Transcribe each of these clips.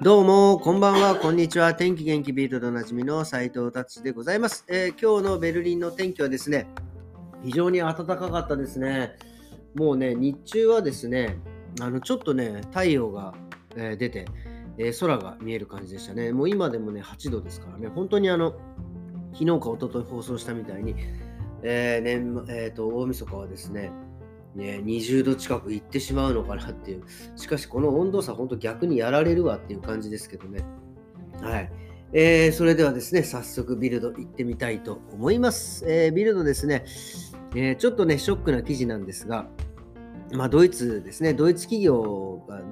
どうも、こんばんは、こんにちは。天気元気ビートでおなじみの斉藤達でございます、えー、今日のベルリンの天気はですね、非常に暖かかったですね。もうね、日中はですね、あのちょっとね、太陽が、えー、出て、えー、空が見える感じでしたね。もう今でもね、8度ですからね、本当にあの、昨日か一昨日放送したみたいに、えー年えーと大晦日はですね、ね、20度近く行ってしまうのかなっていう。しかし、この温度差、本当逆にやられるわっていう感じですけどね。はい。えー、それではですね、早速ビルド行ってみたいと思います。えー、ビルドですね、えー、ちょっとね、ショックな記事なんですが、まあ、ドイツですね、ドイツ企業が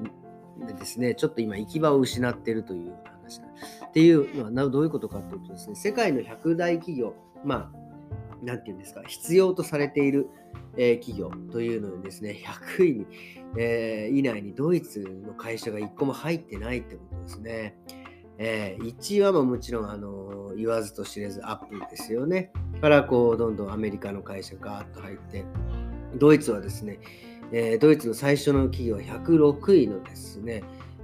ですね、ちょっと今行き場を失っているという話っていうのはどういうことかというとですね、世界の100大企業、まあ、なんて言うんですか、必要とされている、えー、企業というのにですね、100位に、えー、以内にドイツの会社が1個も入ってないってことですね。えー、1位はもちろん、あの言わずと知れず Apple ですよね。からこう、どんどんアメリカの会社がガーッと入って、ドイツはですね、えー、ドイツの最初の企業は106位のですね、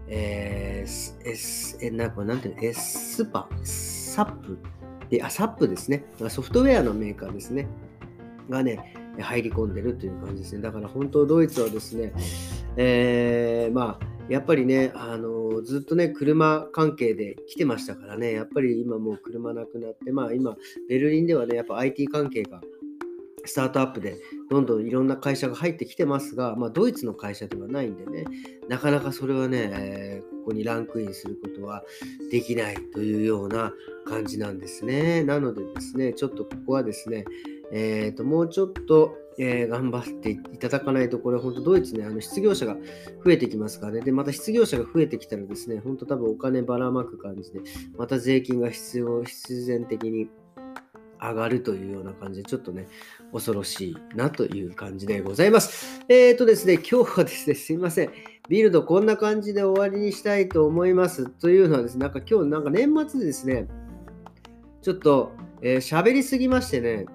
えー、S、え、なんかなんていうの、エスパ、 SAPで、あ、サップですね。ソフトウェアのメーカーですね。がね、入り込んでるという感じですね。だから本当ドイツはですね、えー、まあ、やっぱりね、あのずっとね、車関係で来てましたからね、やっぱり今もう車なくなって、まあ今、ベルリンではね、やっぱ IT 関係がスタートアップでどんどんいろんな会社が入ってきてますが、まあ、ドイツの会社ではないんでね、なかなかそれはね、えー、ここにランクインすることはできないというような感じなんですね。なのでですね、ちょっとここはですね、えー、ともうちょっと、えー、頑張っていただかないと、これ本当ドイツね、あの失業者が増えてきますからね。で、また失業者が増えてきたらですね、本当多分お金ばらまく感じで、また税金が必要、必然的に上がるというような感じで、ちょっとね、恐ろしいなという感じでございます。えっ、ー、とですね、今日はですね、すいません。ビルドこんな感じで終わりにしたいと思います。というのはですね、なんか今日なんか年末でですね、ちょっと喋、えー、りすぎましてね、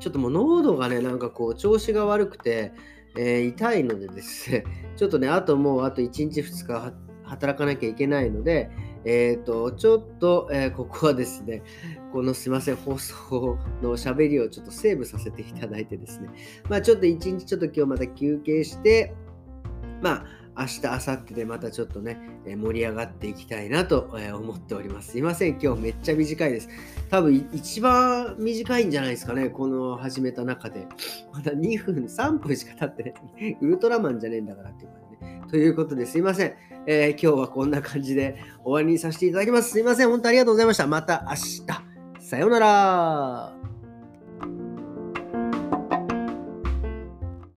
ちょっともう喉がね、なんかこう調子が悪くて、えー、痛いのでですね、ちょっとね、あともうあと1日2日働かなきゃいけないので、えっ、ー、と、ちょっと、えー、ここはですね、このすいません、放送の喋りをちょっとセーブさせていただいてですね、まあちょっと一日ちょっと今日また休憩して、まあ明日、明後日でまたちょっとね、え盛り上がっていきたいなと思っております。すいません、今日めっちゃ短いです。多分一番短いんじゃないですかね、この始めた中で。まだ2分、3分しか経ってない。ウルトラマンじゃねえんだからっていう感じね。ということですいません、えー、今日はこんな感じで終わりにさせていただきます。すいません、本当ありがとうございました。また明日。さようなら。